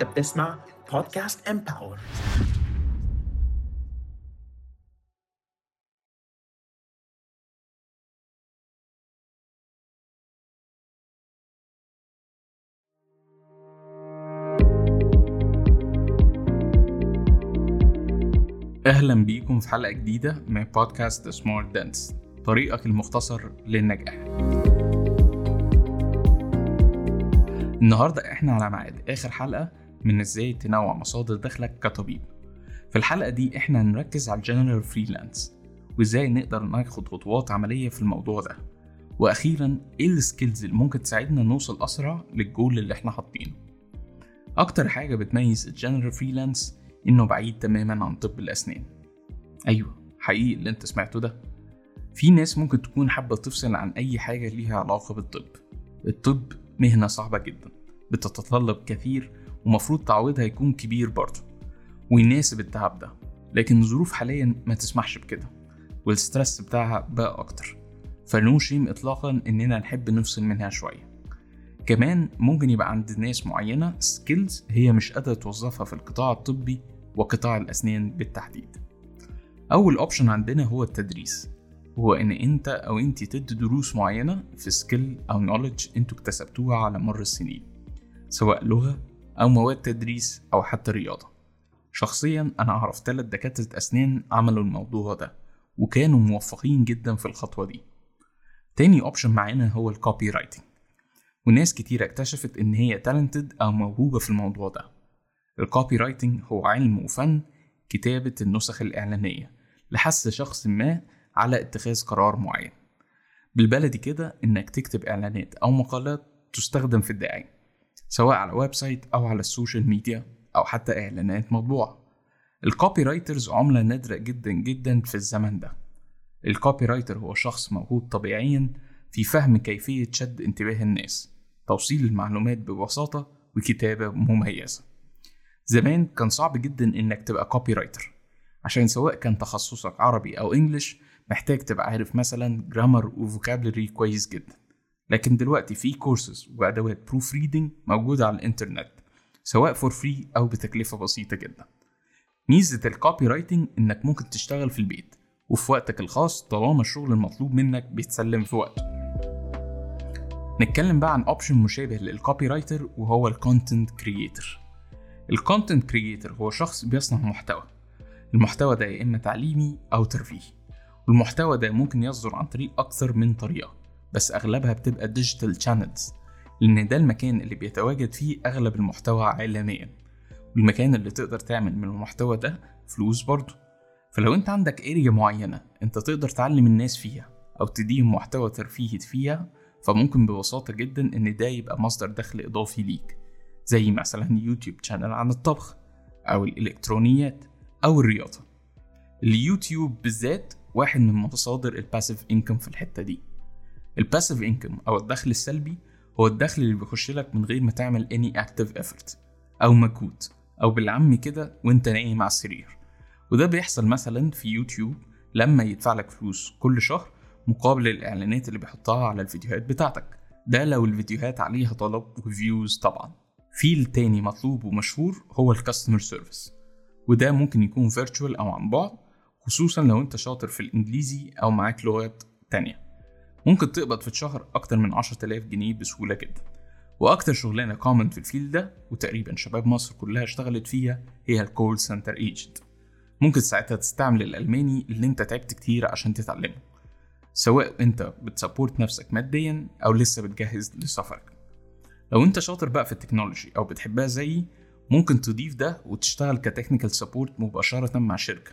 انت بتسمع بودكاست Empower أهلا بيكم في حلقة جديدة من بودكاست Smart Dents طريقك المختصر للنجاح. النهاردة إحنا على ميعاد آخر حلقة من إزاي تنوع مصادر دخلك كطبيب. في الحلقة دي إحنا هنركز على ال general freelance وإزاي نقدر ناخد خطوات عملية في الموضوع ده. وأخيرا إيه ال skills اللي ممكن تساعدنا نوصل أسرع للجول اللي إحنا حاطينه؟ أكتر حاجة بتميز ال general freelance إنه بعيد تماما عن طب الأسنان. أيوة حقيقي اللي أنت سمعته ده. في ناس ممكن تكون حابة تفصل عن أي حاجة ليها علاقة بالطب. الطب مهنة صعبة جدا بتتطلب كثير ومفروض تعويضها يكون كبير برضه ويناسب التعب ده لكن الظروف حاليا ما تسمحش بكده وال stress بتاعها بقى أكتر ف no shame إطلاقا إننا نحب نفصل منها شوية. كمان ممكن يبقى عند ناس معينة skills هي مش قادرة توظفها في القطاع الطبي وقطاع الأسنان بالتحديد. أول option عندنا هو التدريس هو إن أنت أو أنت تدي دروس معينة في skill أو knowledge أنتوا اكتسبتوها على مر السنين سواء لغة أو مواد تدريس أو حتى رياضة. شخصيا أنا أعرف تلات دكاترة أسنان عملوا الموضوع ده وكانوا موفقين جدا في الخطوة دي. تاني option معانا هو ال copywriting وناس كتير اكتشفت إن هي talented أو موهوبة في الموضوع ده. ال copywriting هو علم وفن كتابة النسخ الإعلانية لحث شخص ما على اتخاذ قرار معين. بالبلدي كده إنك تكتب إعلانات أو مقالات تستخدم في الدعاية. سواء على website أو على ال social media أو حتى إعلانات مطبوعة. ال copywriters عملة نادرة جدا جدا في الزمن ده. ال copywriter هو شخص موهوب طبيعيا في فهم كيفية شد انتباه الناس توصيل المعلومات ببساطة وكتابة مميزة. زمان كان صعب جدا إنك تبقى copywriter عشان سواء كان تخصصك عربي أو English محتاج تبقى عارف مثلا grammar و vocabulary كويس جدا. لكن دلوقتي في كورسز وأدوات proofreading موجودة على الإنترنت سواء for free أو بتكلفة بسيطة جدا. ميزة ال copywriting إنك ممكن تشتغل في البيت وفي وقتك الخاص طالما الشغل المطلوب منك بيتسلم في وقته. نتكلم بقى عن option مشابه لل copywriter وهو ال content creator ال content creator هو شخص بيصنع محتوى. المحتوى ده يا إما تعليمي أو ترفيهي والمحتوى ده ممكن يصدر عن طريق أكثر من طريقة. بس أغلبها بتبقى digital channels لأن ده المكان اللي بيتواجد فيه أغلب المحتوى عالميا. والمكان اللي تقدر تعمل من المحتوى ده فلوس برضه. فلو أنت عندك area معينة أنت تقدر تعلم الناس فيها أو تديهم محتوى ترفيهي فيها فممكن ببساطة جدا إن ده يبقى مصدر دخل إضافي ليك. زي مثلا YouTube channel عن الطبخ أو الإلكترونيات أو الرياضة. اليوتيوب بالذات واحد من مصادر ال passive income في الحتة دي. ال passive income أو الدخل السلبي هو الدخل اللي بيخش لك من غير ما تعمل any active effort أو مجهود أو بالعام كده وأنت نايم على السرير. وده بيحصل مثلا في يوتيوب لما يدفع لك فلوس كل شهر مقابل الإعلانات اللي بيحطها على الفيديوهات بتاعتك. ده لو الفيديوهات عليها طلب و views طبعا. الفيلد التاني مطلوب ومشهور هو ال customer service وده ممكن يكون virtual أو عن بعد خصوصا لو أنت شاطر في الإنجليزي أو معاك لغات تانية. ممكن تقبض في الشهر أكتر من 10000 جنيه بسهولة جدا. وأكتر شغلانة common في ال field ده وتقريبا شباب مصر كلها اشتغلت فيها هي ال call center agent ممكن ساعتها تستعمل الألماني اللي أنت تعبت كتير عشان تتعلمه. سواء أنت بت support نفسك ماديا أو لسه بتجهز لسفرك. لو أنت شاطر بقى في ال technology أو بتحبها زيي ممكن تضيف ده وتشتغل ك technical support مباشرة مع شركة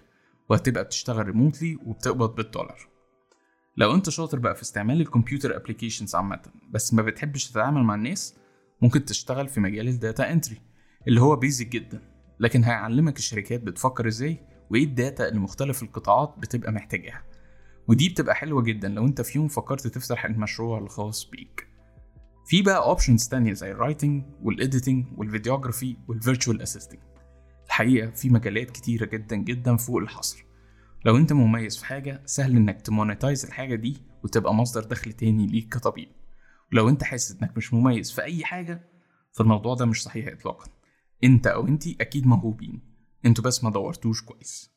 وهتبقى بتشتغل remotely وبتقبض بالدولار. لو انت شاطر بقى في استعمال الكمبيوتر applications عامة بس ما بتحبش تتعامل مع الناس ممكن تشتغل في مجال ال data entry اللي هو basic جدا. لكن هيعلمك الشركات بتفكر إزاي وايه ال data اللي مختلف القطاعات بتبقى محتاجاها. ودي بتبقى حلوة جدا لو انت في يوم فكرت تفتح المشروع الخاص بيك. في بقى options تانية زي الرايتنج والايديتنج والفيديوجرافي والفيرتشوال اسيستنج الحقيقة في مجالات كتيرة جدا جدا فوق الحصر. لو انت مميز في حاجة سهل انك ت monetize الحاجة دي وتبقى مصدر دخل تاني ليك كطبيب. ولو انت حاسس انك مش مميز في أي حاجة فالموضوع ده مش صحيح اطلاقا. انت أو انتي أكيد موهوبين. أنتوا بس ما دورتوش كويس.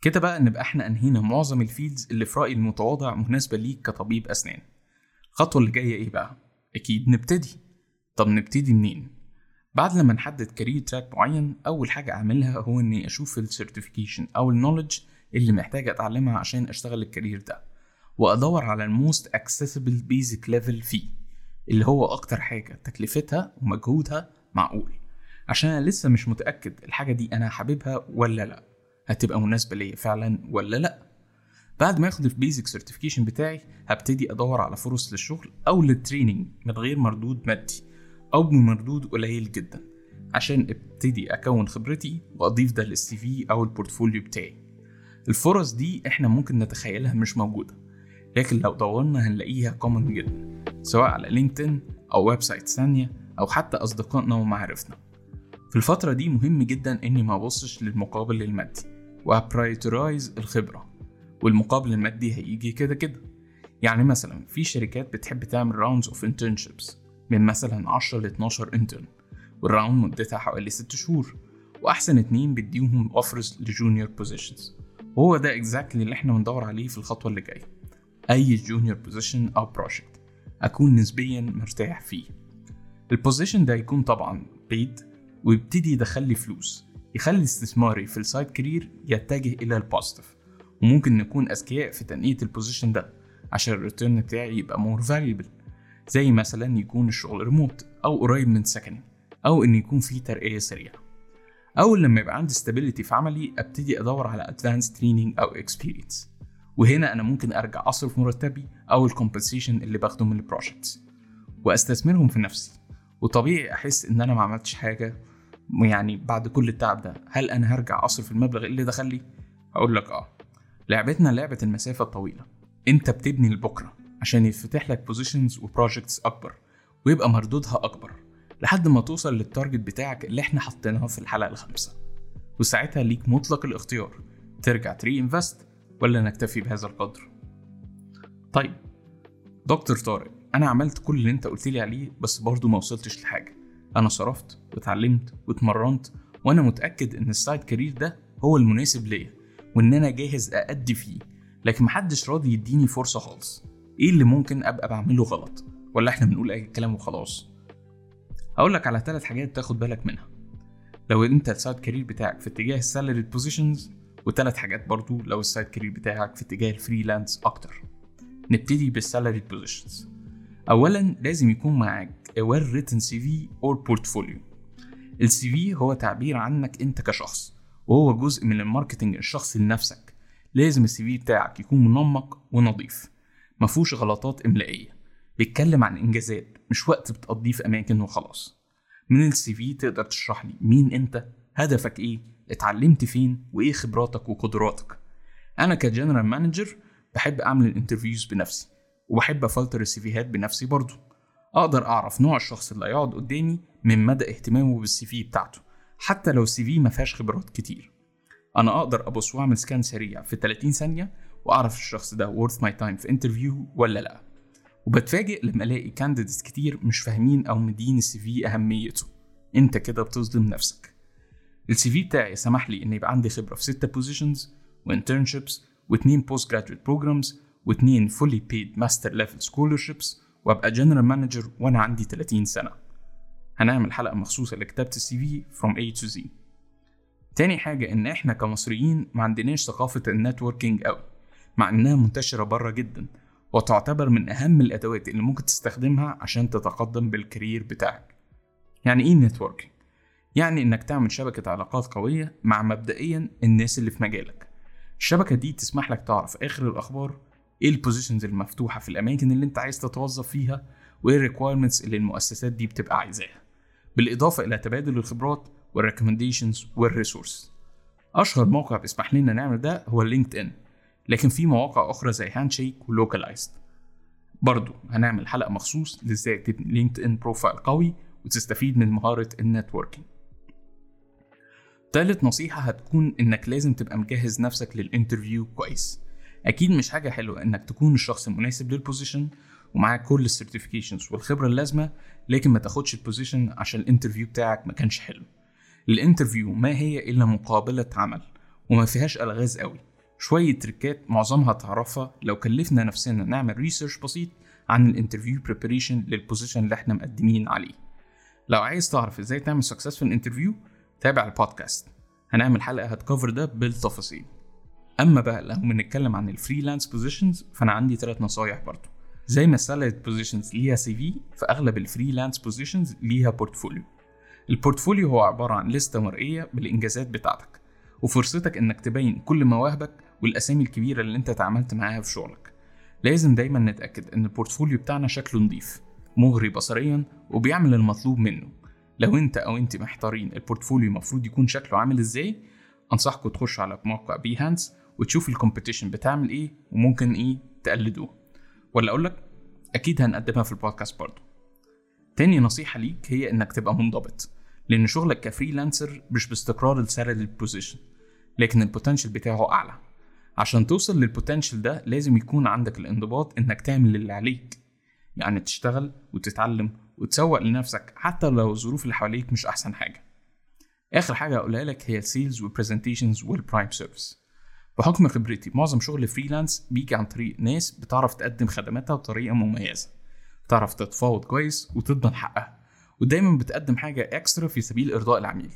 كده بقى نبقى إحنا انهينا معظم ال fields اللي في رأيي المتواضع مناسبة ليك كطبيب أسنان. الخطوة اللي جاية إيه بقى؟ أكيد نبتدي. طب نبتدي منين؟ بعد لما نحدد career track معين أول حاجة أعملها هو إني أشوف ال certification أو ال knowledge اللي محتاج أتعلمها عشان أشتغل ال career ده وأدور على ال most accessible basic level فيه اللي هو أكتر حاجة تكلفتها ومجهودها معقول. عشان أنا لسه مش متأكد الحاجة دي أنا حاببها ولا لأ هتبقى مناسبة ليا فعلا ولا لأ. بعد ما آخد ال basic certification بتاعي هبتدي أدور على فرص للشغل أو لل training من غير مردود مادي. أو بمردود قليل جدا عشان أبتدي أكون خبرتي وأضيف ده لل CV أو ال portfolio بتاعي. الفرص دي إحنا ممكن نتخيلها مش موجودة لكن لو دورنا هنلاقيها common جدا سواء على لينكدين أو website ثانية أو حتى أصدقائنا ومعارفنا. في الفترة دي مهم جدا إني ما أبصش للمقابل المادي وا prioritize الخبرة والمقابل المادي هيجي كده كده. يعني مثلا في شركات بتحب تعمل rounds of internships من مثلا 10 ل 12 intern وال round مدتها حوالي 6 شهور وأحسن اتنين بيديهم offers ل junior positions وهو ده exactly اللي إحنا بندور عليه في الخطوة اللي جاية. أي junior position أو project أكون نسبيا مرتاح فيه. ال position ده يكون طبعا paid ويبتدي يدخل لي فلوس. يخلي استثماري في ال side career يتجه إلى ال positive وممكن نكون أذكياء في تنقية ال position ده عشان ال return بتاعي يبقى more valuable زي مثلا يكون الشغل ريموت أو قريب من سكني أو إن يكون في ترقية سريعة. أول لما يبقى عندي stability في عملي أبتدي أدور على advanced training أو experience. وهنا أنا ممكن أرجع أصرف مرتبي أو ال compensation اللي باخده من ال projects وأستثمرهم في نفسي. وطبيعي أحس إن أنا ما عملتش حاجة. يعني بعد كل التعب ده هل أنا هرجع أصرف المبلغ اللي دخل لي؟ أقول لك آه. لعبتنا لعبة المسافة الطويلة. أنت بتبني لبكرة. عشان يتفتح لك positions و projects أكبر ويبقى مردودها أكبر لحد ما توصل لل target بتاعك اللي إحنا حاطينها في الحلقة الخامسة. وساعتها ليك مطلق الاختيار ترجع ت reinvest ولا نكتفي بهذا القدر. طيب دكتور طارق أنا عملت كل اللي أنت قلت لي عليه بس برضه ما وصلتش لحاجة. أنا صرفت واتعلمت واتمرنت وأنا متأكد إن ال side career ده هو المناسب ليا وإن أنا جاهز أأدي فيه لكن محدش راضي يديني فرصة خالص. إيه اللي ممكن أبقى بعمله غلط؟ ولا إحنا بنقول أي كلام وخلاص؟ هقول لك على ثلاث حاجات تاخد بالك منها. لو أنت ال side career بتاعك في اتجاه ال salary positions وثلاث حاجات برضو لو ال side career بتاعك في اتجاه ال freelance أكتر. نبتدي بال salary positions اولا لازم يكون معاك a well written CV or portfolio. ال CV هو تعبير عنك أنت كشخص وهو جزء من ال marketing الشخصي لنفسك. لازم ال CV بتاعك يكون منمق ونظيف. مفهوش غلطات املائية. بيتكلم عن إنجازات مش وقت بتقضيه في أماكن وخلاص. من ال CV تقدر تشرح لي مين أنت هدفك إيه اتعلمت فين وإيه خبراتك وقدراتك؟ أنا ك general manager بحب أعمل ال interviews بنفسي وبحب أفلتر ال CVهات بنفسي برضو. أقدر أعرف نوع الشخص اللي هيقعد قدامي من مدى اهتمامه بال CV بتاعته حتى لو ال CV ما فيهاش خبرات كتير. أنا أقدر أبص وأعمل scan سريع في 30 ثانية وأعرف الشخص ده worth my time في interview ولا لأ. وبتفاجئ لما ألاقي candidates كتير مش فاهمين أو مدين ال CV أهميته. أنت كده بتظلم نفسك. ال CV بتاعي سمح لي إن يبقى عندي خبرة في ستة positions و internships واثنين postgraduate programs واثنين fully paid master level scholarships وأبقى general manager وأنا عندي 30 سنة. هنعمل حلقة مخصوصة لكتابة ال CV from A to Z. تاني حاجة إن إحنا كمصريين ما عندناش ثقافة ال networking أوي. مع إنها منتشرة بره جدا وتعتبر من أهم الأدوات اللي ممكن تستخدمها عشان تتقدم بال career بتاعك. يعني إيه networking؟ يعني إنك تعمل شبكة علاقات قوية مع مبدئيا الناس اللي في مجالك. الشبكة دي تسمح لك تعرف آخر الأخبار إيه ال positions المفتوحة في الأماكن اللي أنت عايز تتوظف فيها وإيه ال requirements اللي المؤسسات دي بتبقى عايزاها. بالإضافة إلى تبادل الخبرات وال recommendations وال resources أشهر موقع بيسمح لنا نعمل ده هو LinkedIn لكن في مواقع أخرى زي Handshake ولوكالايزد برضو هنعمل حلقة مخصوص لإزاي تبني LinkedIn profile قوي وتستفيد من مهارة ال networking تالت نصيحة هتكون إنك لازم تبقى مجهز نفسك لل interview كويس. أكيد مش حاجة حلوة إنك تكون الشخص المناسب لل position ومعاك كل ال certifications والخبرة اللازمة لكن ما تاخدش ال position عشان ال interview بتاعك ما كانش حلو. ال interview ما هي إلا مقابلة عمل وما فيهاش ألغاز قوي. شوية tricks معظمها تعرفها لو كلفنا نفسنا نعمل research بسيط عن ال interview preparation لل position اللي إحنا مقدمين عليه. لو عايز تعرف إزاي تعمل successful interview تابع البودكاست هنعمل حلقة هت cover ده بالتفاصيل. أما بقى لو بنتكلم عن ال freelance positions فأنا عندي ثلاث نصايح برضو. زي ما ال salaried positions ليها CV فاغلب ال freelance positions ليها portfolio ال portfolio هو عبارة عن لسته مرئية بالإنجازات بتاعتك. وفرصتك إنك تبين كل مواهبك والأسامي الكبيرة اللي أنت اتعاملت معاها في شغلك. لازم دايما نتأكد إن ال portfolio بتاعنا شكله نظيف مغري بصريا وبيعمل المطلوب منه. لو أنت أو أنت محتارين ال portfolio المفروض يكون شكله عامل إزاي أنصحكم تخشوا على موقع Behance وتشوف ال competition بتعمل إيه وممكن إيه تقلدوه. ولا أقول لك أكيد هنقدمها في البودكاست برضه. تاني نصيحة ليك هي إنك تبقى منضبط لأن شغلك ك freelancer مش باستقرار ال salaried position لكن ال potential بتاعه أعلى. عشان توصل لل potential ده لازم يكون عندك الانضباط إنك تعمل اللي عليك. يعني تشتغل وتتعلم وتسوق لنفسك حتى لو الظروف اللي حواليك مش أحسن حاجة. آخر حاجة اقولها لك هي ال sales وال presentations وال prime service بحكم خبرتي معظم شغل freelance بيجي عن طريق ناس بتعرف تقدم خدماتها بطريقة مميزة. بتعرف تتفاوض كويس وتضمن حقها. ودايما بتقدم حاجة extra في سبيل إرضاء العميل.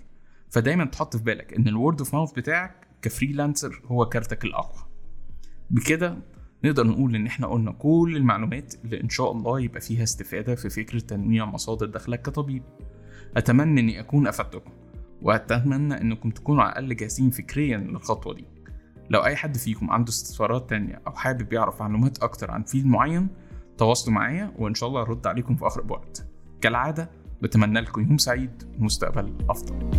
فدايما تحط في بالك إن ال word of mouth بتاعك ك freelancer هو كارتك الأقوى. بكده نقدر نقول إن إحنا قلنا كل المعلومات اللي إن شاء الله يبقى فيها استفادة في فكرة تنويع مصادر دخلك كطبيب. أتمنى إني أكون أفدتكم وأتمنى إنكم تكونوا على الأقل جاهزين فكريا للخطوة دي. لو أي حد فيكم عنده استفسارات تانية أو حابب يعرف معلومات أكتر عن فيلد معين تواصلوا معايا وإن شاء الله ارد عليكم في اقرب وقت كالعادة بتمنى لكم يوم سعيد ومستقبل أفضل.